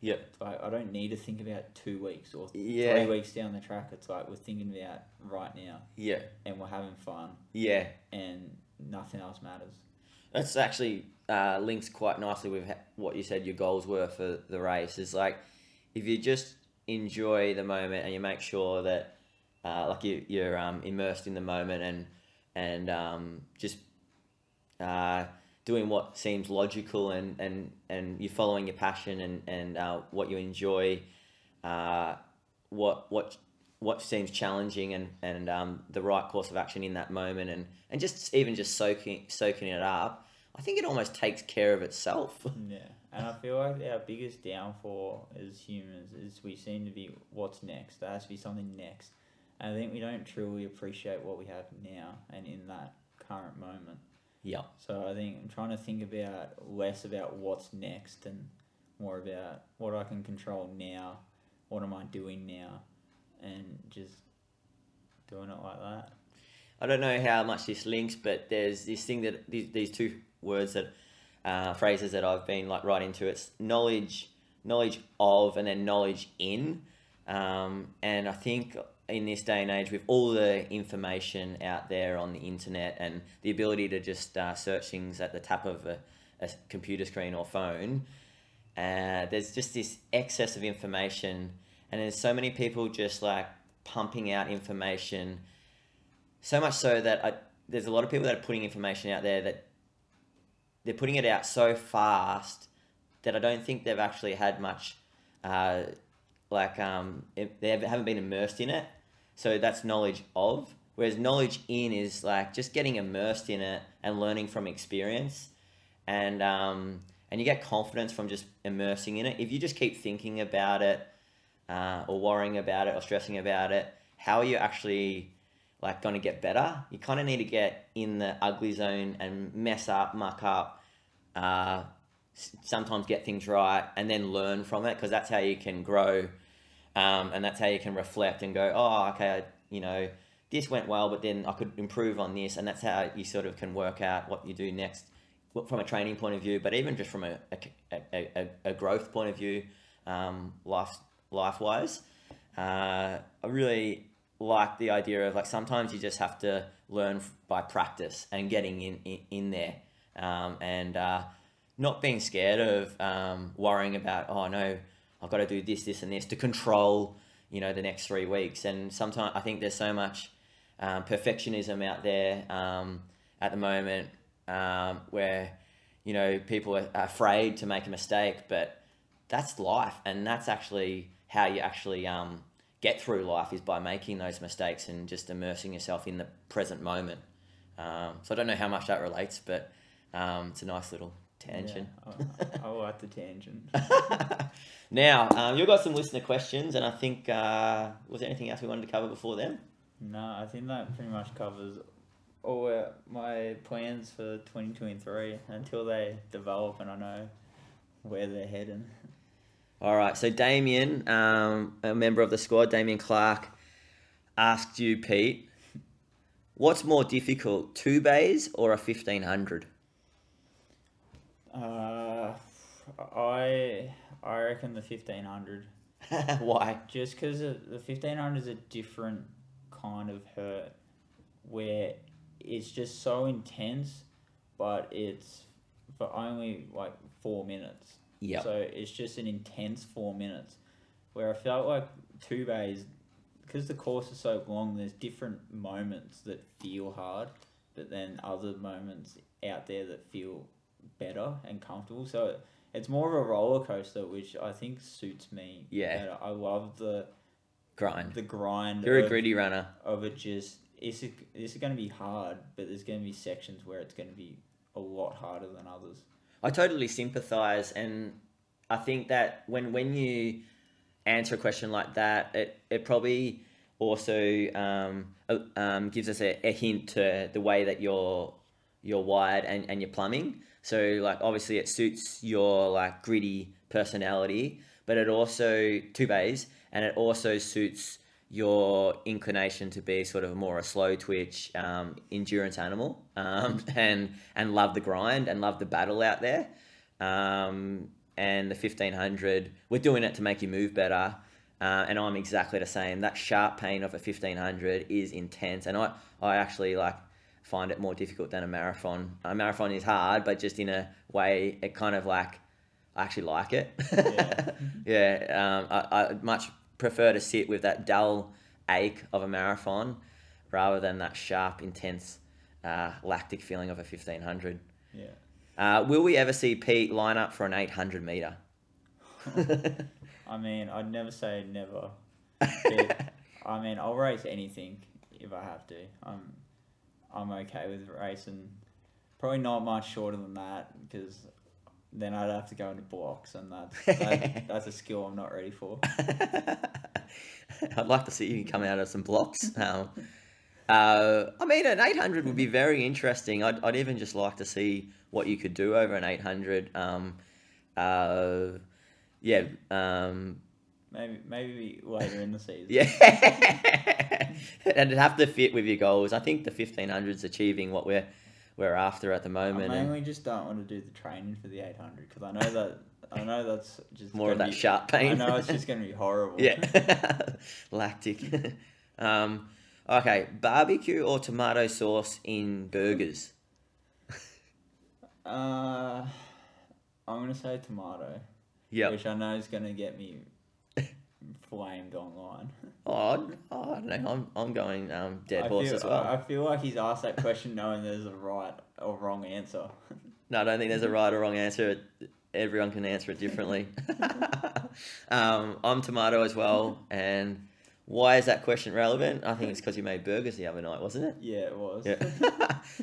Yeah. It's like I don't need to think about two weeks or Yeah. three weeks down the track. It's like we're thinking about right now yeah, and we're having fun yeah. and nothing else matters. That's actually uh, links quite nicely with what you said your goals were for the race. Is like if you just enjoy the moment and you make sure that uh, like you you're um, immersed in the moment and and um, just uh, doing what seems logical and, and, and you're following your passion and and uh, what you enjoy, uh, what what what seems challenging and and um, the right course of action in that moment and and just even just soaking soaking it up. I think it almost takes care of itself. [LAUGHS] Yeah, and I feel like our biggest downfall as humans is we seem to be what's next. There has to be something next. And I think we don't truly appreciate what we have now and in that current moment. Yeah. So I think I'm trying to think about less about what's next and more about what I can control now. What am I doing now? And just doing it like that. I don't know how much this links, but there's this thing that these, these two words that uh, phrases that I've been like right into. It's knowledge, knowledge of, and then knowledge in. Um, and I think in this day and age, with all the information out there on the internet and the ability to just uh, search things at the tap of a, a computer screen or phone, uh, there's just this excess of information, and there's so many people just like pumping out information so much so that I, there's a lot of people that are putting information out there that they're putting it out so fast that I don't think they've actually had much, uh, like um, they haven't been immersed in it. So that's knowledge of. Whereas knowledge in is like just getting immersed in it and learning from experience, and um, and you get confidence from just immersing in it. If you just keep thinking about it, uh, or worrying about it, or stressing about it, how are you actually like going to get better? You kind of need to get in the ugly zone and mess up, muck up, uh, sometimes get things right, and then learn from it because that's how you can grow, um, and that's how you can reflect and go, oh, okay, I, you know, this went well, but then I could improve on this, and that's how you sort of can work out what you do next from a training point of view, but even just from a, a, a, a, growth point of view, um, life life wise. Uh, I really like the idea of like sometimes you just have to learn by practice and getting in in, in there, um, and uh, not being scared of um, worrying about oh no, I've got to do this, this, and this to control you know the next three weeks. And sometimes I think there's so much um, perfectionism out there um, at the moment, um, where you know people are afraid to make a mistake, but that's life, and that's actually how you actually um, get through life is by making those mistakes and just immersing yourself in the present moment. Um, so I don't know how much that relates, but it's a nice little tangent. Yeah, I, I like the tangent. [LAUGHS] now, um, you've got some listener questions, and I think, uh, was there anything else we wanted to cover before then? No, I think that pretty much covers all uh, my plans for 2023 until they develop and I know where they're heading. All right, so Damien, um, a member of the squad, Damien Clark, asked you, Pete, what's more difficult, two bays or a 1500? Uh, I I reckon the 1500 [LAUGHS] Why? just because the 1500 is a different kind of hurt where it's just so intense, but it's for only like four minutes. Yeah. So it's just an intense four minutes. Where I felt like two bays, because the course is so long, there's different moments that feel hard, but then other moments out there that feel better and comfortable. So it's more of a roller coaster, which I think suits me. Yeah. better. I love the Grind. the grind. You're a gritty runner. of it just it's a, it's going to be hard, but there's going to be sections where it's going to be a lot harder than others. I totally sympathise, and I think that when when you answer a question like that, it it probably also um, uh, um, gives us a, a hint to the way that you're you're wired and, and your plumbing. So like obviously it suits your like gritty personality, but it also two bays, and it also suits your inclination to be sort of more a slow twitch um, endurance animal um, [LAUGHS] and and love the grind and love the battle out there um, and the 1500 we're doing it to make you move better uh, and i'm exactly the same that sharp pain of a 1500 is intense and i i actually like find it more difficult than a marathon a marathon is hard but just in a way it kind of like i actually like it Yeah. [LAUGHS] yeah um, I, I much prefer to sit with that dull ache of a marathon rather than that sharp intense uh, lactic feeling of a 1500 Yeah. uh, will we ever see Pete line up for an 800 meter? [LAUGHS] I mean, I'd never say never. [LAUGHS] I mean, I'll race anything if I have to. I'm I'm okay with racing. Probably not much shorter than that because then I'd have to go into blocks, and that's that, [LAUGHS] that's a skill I'm not ready for. [LAUGHS] I'd like to see you come out of some blocks. Um, uh, I mean, an 800 would be very interesting. I'd, I'd even just like to see what you could do over an 800. Um, uh, yeah, um, Maybe maybe later in the season. yeah. [LAUGHS] and it'd have to fit with your goals. I think the 1500's achieving what we're we're after at the I moment. and mainly just don't want to do the training for the 800 because I know that I know that's just more of that be- sharp pain. I know it's just going to be [LAUGHS] horrible. Yeah, [LAUGHS] lactic. um, okay, barbecue or tomato sauce in burgers? Uh, I'm gonna say tomato, Yeah, which I know is gonna get me [LAUGHS] flamed online. Oh, oh, I don't know. I'm, I'm going um, dead I horse feel, as well. I I feel like he's asked that question knowing there's a right or wrong answer. [LAUGHS] No, I don't think there's a right or wrong answer. Everyone can answer it differently. [LAUGHS] um, I'm tomato as well. And why is that question relevant? I think it's because you made burgers the other night, wasn't it? yeah, it was. Yeah.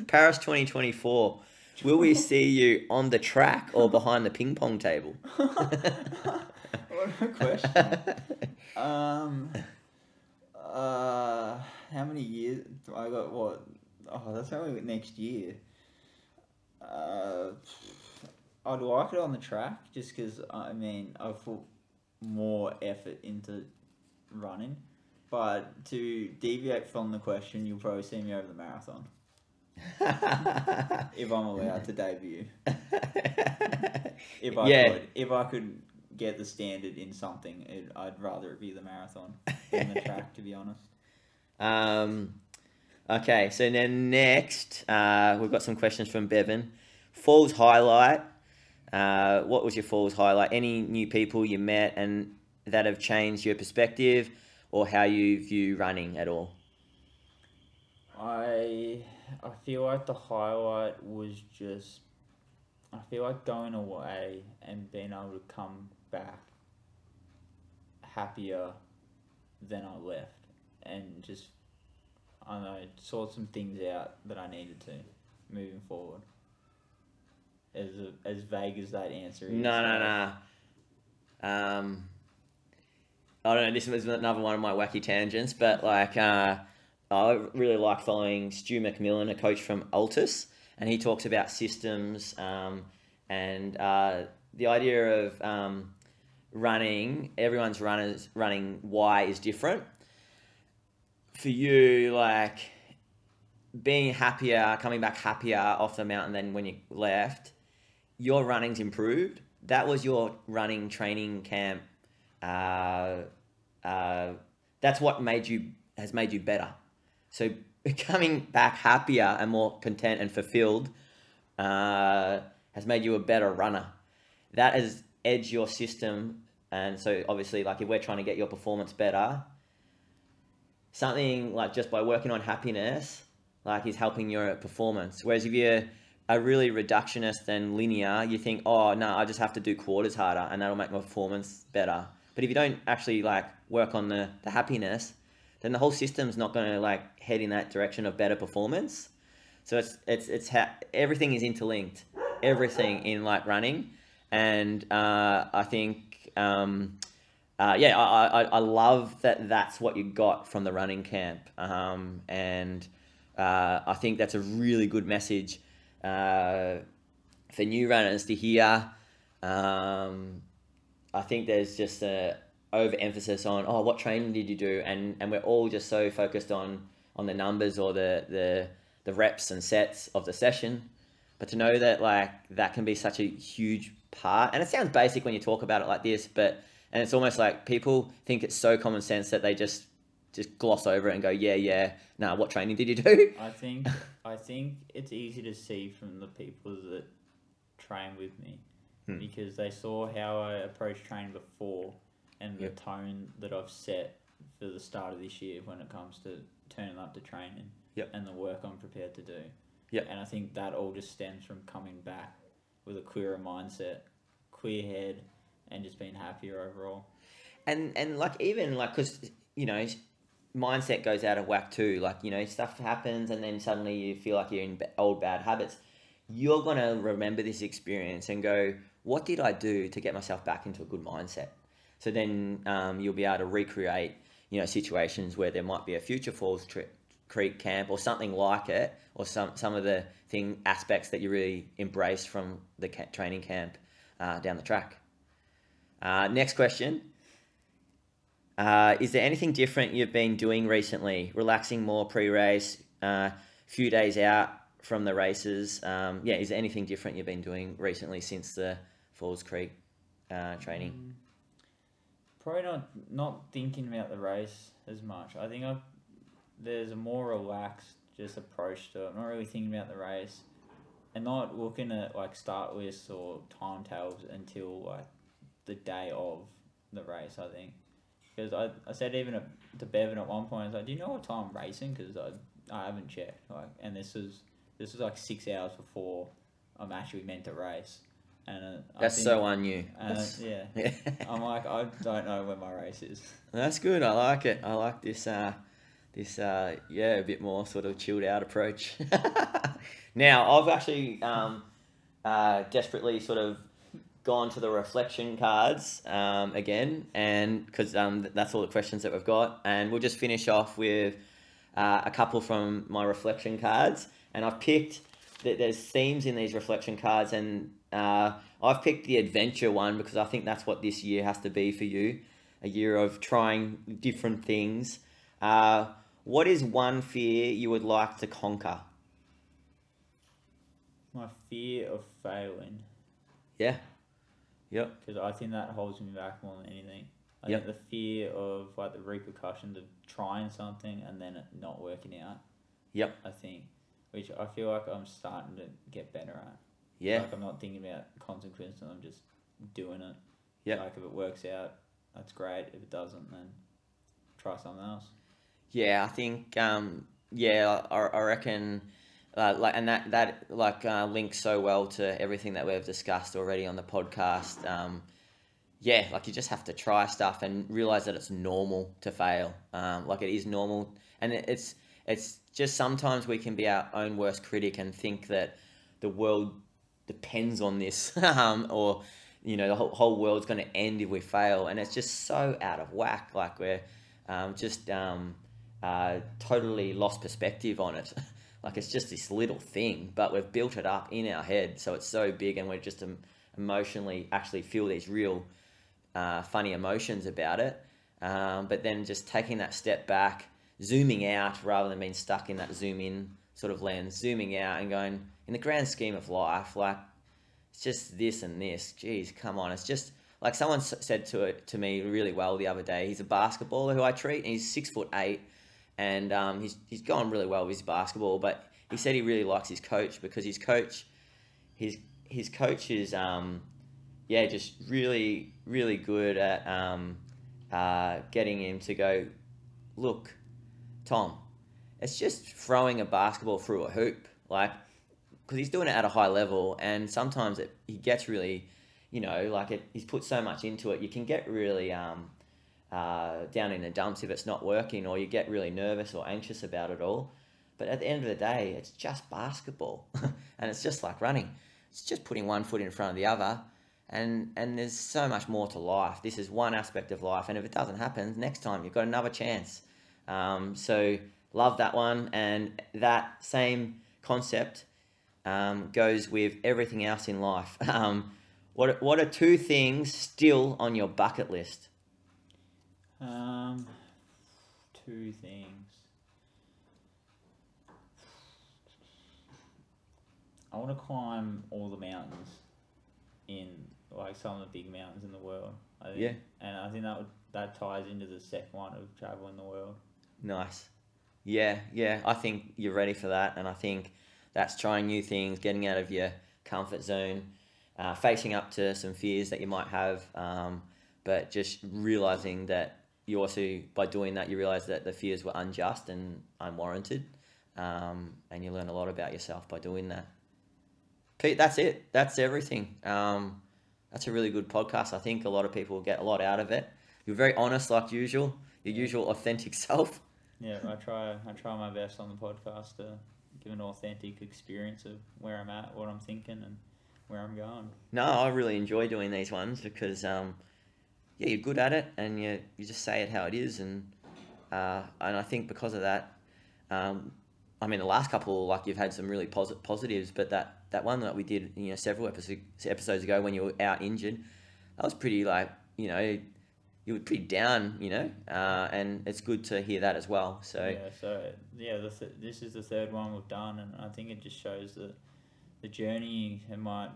Paris 2024. Will we see you on the track or behind the ping pong table? [LAUGHS] what a question. Um, uh, how many years? Do I got what? Oh, that's only next year. Uh, I'd like it on the track just because I mean I put more effort into running, but to deviate from the question, you'll probably see me over the marathon [LAUGHS] if I'm allowed to debut. [LAUGHS] If I Yeah. could, if I could get the standard in something, it, I'd rather it be the marathon [LAUGHS] than the track. To be honest. Um, okay, so then next, uh, we've got some questions from Bevan. Falls highlight. Uh, what was your falls highlight? Any new people you met and that have changed your perspective or how you view running at all? I I feel like the highlight was just I feel like going away and being able to come back happier than I left and just I don't know sort some things out that I needed to moving forward. As as vague as that answer is. No, no, no. Um, I don't know. This was another one of my wacky tangents, but like, uh, I really like following Stu McMillan, a coach from ALTIS, and he talks about systems um, and uh, the idea of um, running. Everyone's runners running why is different. For you, like being happier, coming back happier off the mountain than when you left, your running's improved. That was your running training camp. Uh, uh, that's what made you has made you better. So [LAUGHS] coming back happier and more content and fulfilled uh, has made you a better runner. That has edged your system, and so obviously, like if we're trying to get your performance better, something like just by working on happiness, like is helping your performance. Whereas if you're a really reductionist and linear, you think, oh no, I just have to do quarters harder and that'll make my performance better. But if you don't actually like work on the, the happiness, then the whole system's not going to like head in that direction of better performance. So it's it's it's ha- everything is interlinked, everything in like running, and uh, I think um, uh, yeah, I, I I love that that's what you got from the running camp, um, and uh, I think that's a really good message uh, for new runners to hear. Um, I think there's just a overemphasis on oh what training did you do? And and we're all just so focused on on the numbers or the the the reps and sets of the session. But to know that like that can be such a huge part and it sounds basic when you talk about it like this but and it's almost like people think it's so common sense that they just just gloss over it and go yeah yeah nah what training did you do I think I think it's easy to see from the people that train with me Hmm. because they saw how I approached training before and the tone that I've set for the start of this year when it comes to turning up to training Yep. and the work I'm prepared to do. Yep. And I think that all just stems from coming back with a clearer mindset, clear head, and just being happier overall. and and like even like because you know mindset goes out of whack too. Like you know stuff happens and then suddenly you feel like you're in old bad habits. You're to remember this experience and go what did i do to get myself back into a good mindset? So then um, you'll be able to recreate you know situations where there might be a future falls tri- creek camp or something like it or some some of the thing aspects that you really embrace from the ca- training camp uh, down the track uh, next question uh, is there anything different you've been doing recently? Relaxing more pre-race, uh, few days out from the races. Um, yeah, is there anything different you've been doing recently since the Falls Creek uh, training? Mm, Probably not not thinking about the race as much. I think I've there's a more relaxed just approach to it. Not really thinking about the race, and not looking at like start lists or timetables until like the day of the race. I think because I, I said even to Bevan at one point I was like, do you know what time I'm racing? Because I I haven't checked. Like, and this was this was like six hours before I'm actually meant to race. And uh, I That's think- so on you. uh, yeah. yeah. [LAUGHS] I'm like, I don't know when my race is. That's good. I like it. I like this. Uh, this uh, yeah, a bit more sort of chilled out approach. [LAUGHS] now I've actually um, uh, desperately sort of gone to the reflection cards um, again, and because um, that's all the questions that we've got, and we'll just finish off with uh, a couple from my reflection cards, and I've picked. that There's themes in these reflection cards, and uh, I've picked the adventure one because I think that's what this year has to be for you a year of trying different things. Uh, what is one fear you would like to conquer? My fear of failing, Yeah. Yep. because I think that holds me back more than anything. I Yep. think the fear of like the repercussions of trying something and then it not working out. Yep. I think, which I feel like I'm starting to get better at. Yeah. Like I'm not thinking about consequences. I'm just doing it. Yep. Like if it works out, that's great. If it doesn't, then try something else. Yeah, I think um, yeah, I, I reckon. Uh, like and that that like uh, links so well to everything that we've discussed already on the podcast. Um, yeah, like you just have to try stuff and realize that it's normal to fail. Um, like it is normal, and it- it's it's just sometimes we can be our own worst critic and think that the world depends on this, [LAUGHS] um, or you know the whole, whole world's going to end if we fail, and it's just so out of whack. Like we're um, just um, uh, totally lost perspective on it. [LAUGHS] like it's just this little thing, but we've built it up in our head, so it's so big, and we're just emotionally actually feel these real uh, funny emotions about it. Um, but then just taking that step back, zooming out rather than being stuck in that zoom in sort of lens, zooming out and going, in the grand scheme of life, like it's just this and this. Geez, come on. It's just like someone said to it to me really well the other day. He's a basketballer who I treat, and he's six foot eight, and um, he's he's gone really well with his basketball. But he said he really likes his coach because his coach, his his coach is um, yeah, just really really good at um, uh, getting him to go. Look, Tom, it's just throwing a basketball through a hoop, like because he's doing it at a high level, and sometimes it, he gets really, you know, like it, he's put so much into it, you can get really um, uh, down in the dumps if it's not working, or you get really nervous or anxious about it all. But at the end of the day, it's just basketball, [LAUGHS] and it's just like running. It's just putting one foot in front of the other, and and there's so much more to life. This is one aspect of life, and if it doesn't happen, next time you've got another chance. Um, so love that one, and that same concept um, goes with everything else in life. [LAUGHS] Um, what what are two things still on your bucket list? Um, two things. I want to climb all the mountains in like some of the big mountains in the world. I think, Yeah. and I think that would, that ties into the second one of traveling the world. Nice. Yeah, yeah. I think you're ready for that, and I think that's trying new things, getting out of your comfort zone, uh, facing up to some fears that you might have, um, but just realizing that you also, by doing that, you realize that the fears were unjust and unwarranted, um, and you learn a lot about yourself by doing that. Pete, that's it. That's everything. Um, that's a really good podcast. I think a lot of people will get a lot out of it. You're very honest, like usual. Your usual authentic [LAUGHS] self. Yeah, I try I try my best on the podcast to give an authentic experience of where I'm at, what I'm thinking, and where I'm going. No, I really enjoy doing these ones because, um, yeah, you're good at it and you, you just say it how it is. And uh, and I think because of that, um, I mean, the last couple, like you've had some really posi- positives, but that, that one that we did, you know, several episodes, episodes ago when you were out injured, that was pretty, like, you know, you were pretty down, you know, uh, and it's good to hear that as well. So, Yeah, so yeah, th- this is the third one we've done, and I think it just shows that the journey it might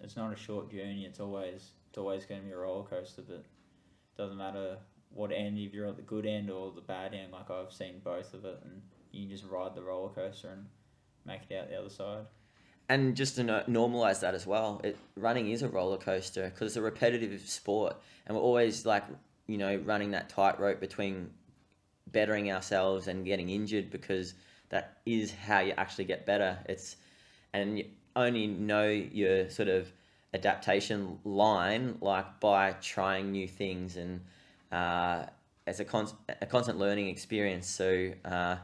it's not a short journey. It's always it's always going to be a roller coaster, but doesn't matter what end if you're at the good end or the bad end. Like I've seen both of it, and you can just ride the roller coaster and make it out the other side. and just to no- normalize that as well it running is a roller coaster because it's a repetitive sport and we're always like you know running that tightrope between bettering ourselves and getting injured because that is how you actually get better it's and you only know your sort of adaptation line like by trying new things and uh, it's a, con- a constant learning experience so uh,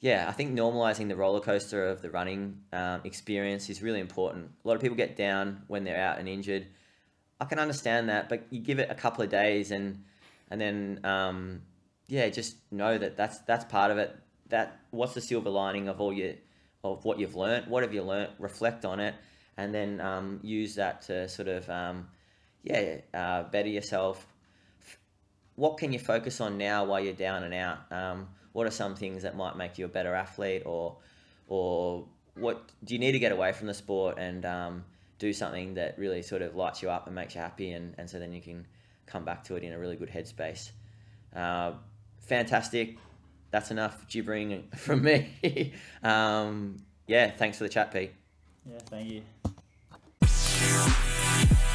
yeah, I think normalizing the roller coaster of the running um, experience is really important. A lot of people get down when they're out and injured. I can understand that, but you give it a couple of days and and then um, yeah, just know that that's that's part of it. That what's the silver lining of all your of what you've learnt? What have you learnt? Reflect on it, and then um, use that to sort of um, yeah uh, better yourself. What can you focus on now while you're down and out? Um, what are some things that might make you a better athlete or or what do you need to get away from the sport and um, do something that really sort of lights you up and makes you happy and, and so then you can come back to it in a really good headspace uh, fantastic that's enough gibbering [LAUGHS] from me [LAUGHS] um, yeah thanks for the chat pete Yeah, thank you. Yeah.